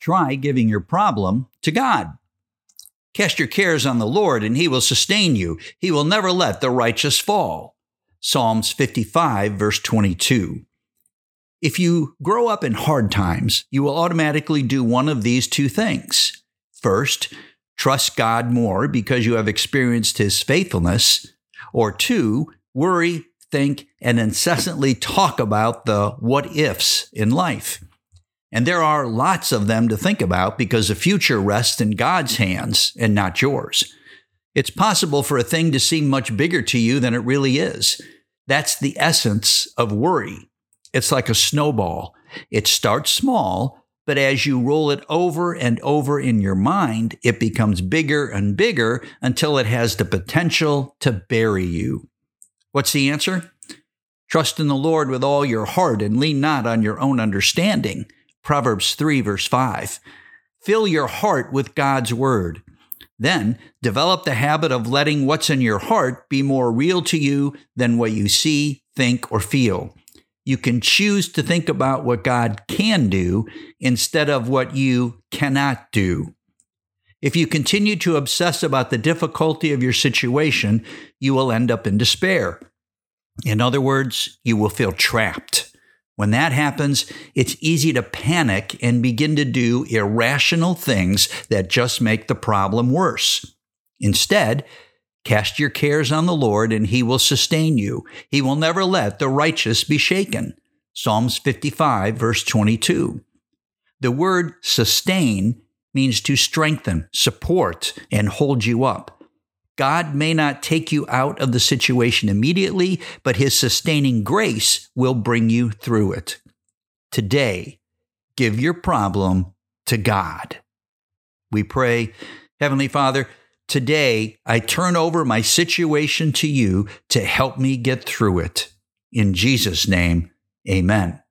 Try giving your problem to God. Cast your cares on the Lord, and he will sustain you. He will never let the righteous fall. Psalms 55, verse 22. If you grow up in hard times, you will automatically do one of these two things. First, trust God more because you have experienced his faithfulness. Or two, worry, think, and incessantly talk about the what ifs in life. And there are lots of them to think about because the future rests in God's hands and not yours. It's possible for a thing to seem much bigger to you than it really is. That's the essence of worry. It's like a snowball. It starts small, but as you roll it over and over in your mind, it becomes bigger and bigger until it has the potential to bury you. What's the answer? Trust in the Lord with all your heart and lean not on your own understanding. Proverbs 3, verse 5. Fill your heart with God's word. Then develop the habit of letting what's in your heart be more real to you than what you see, think, or feel. You can choose to think about what God can do instead of what you cannot do. If you continue to obsess about the difficulty of your situation, you will end up in despair. In other words, you will feel trapped. When that happens, it's easy to panic and begin to do irrational things that just make the problem worse. Instead, cast your cares on the Lord and he will sustain you. He will never let the righteous be shaken. Psalms 55, verse 22. The word sustain means to strengthen, support, and hold you up. God may not take you out of the situation immediately, but his sustaining grace will bring you through it. Today, give your problem to God. We pray, Heavenly Father, today I turn over my situation to you to help me get through it. In Jesus' name, amen.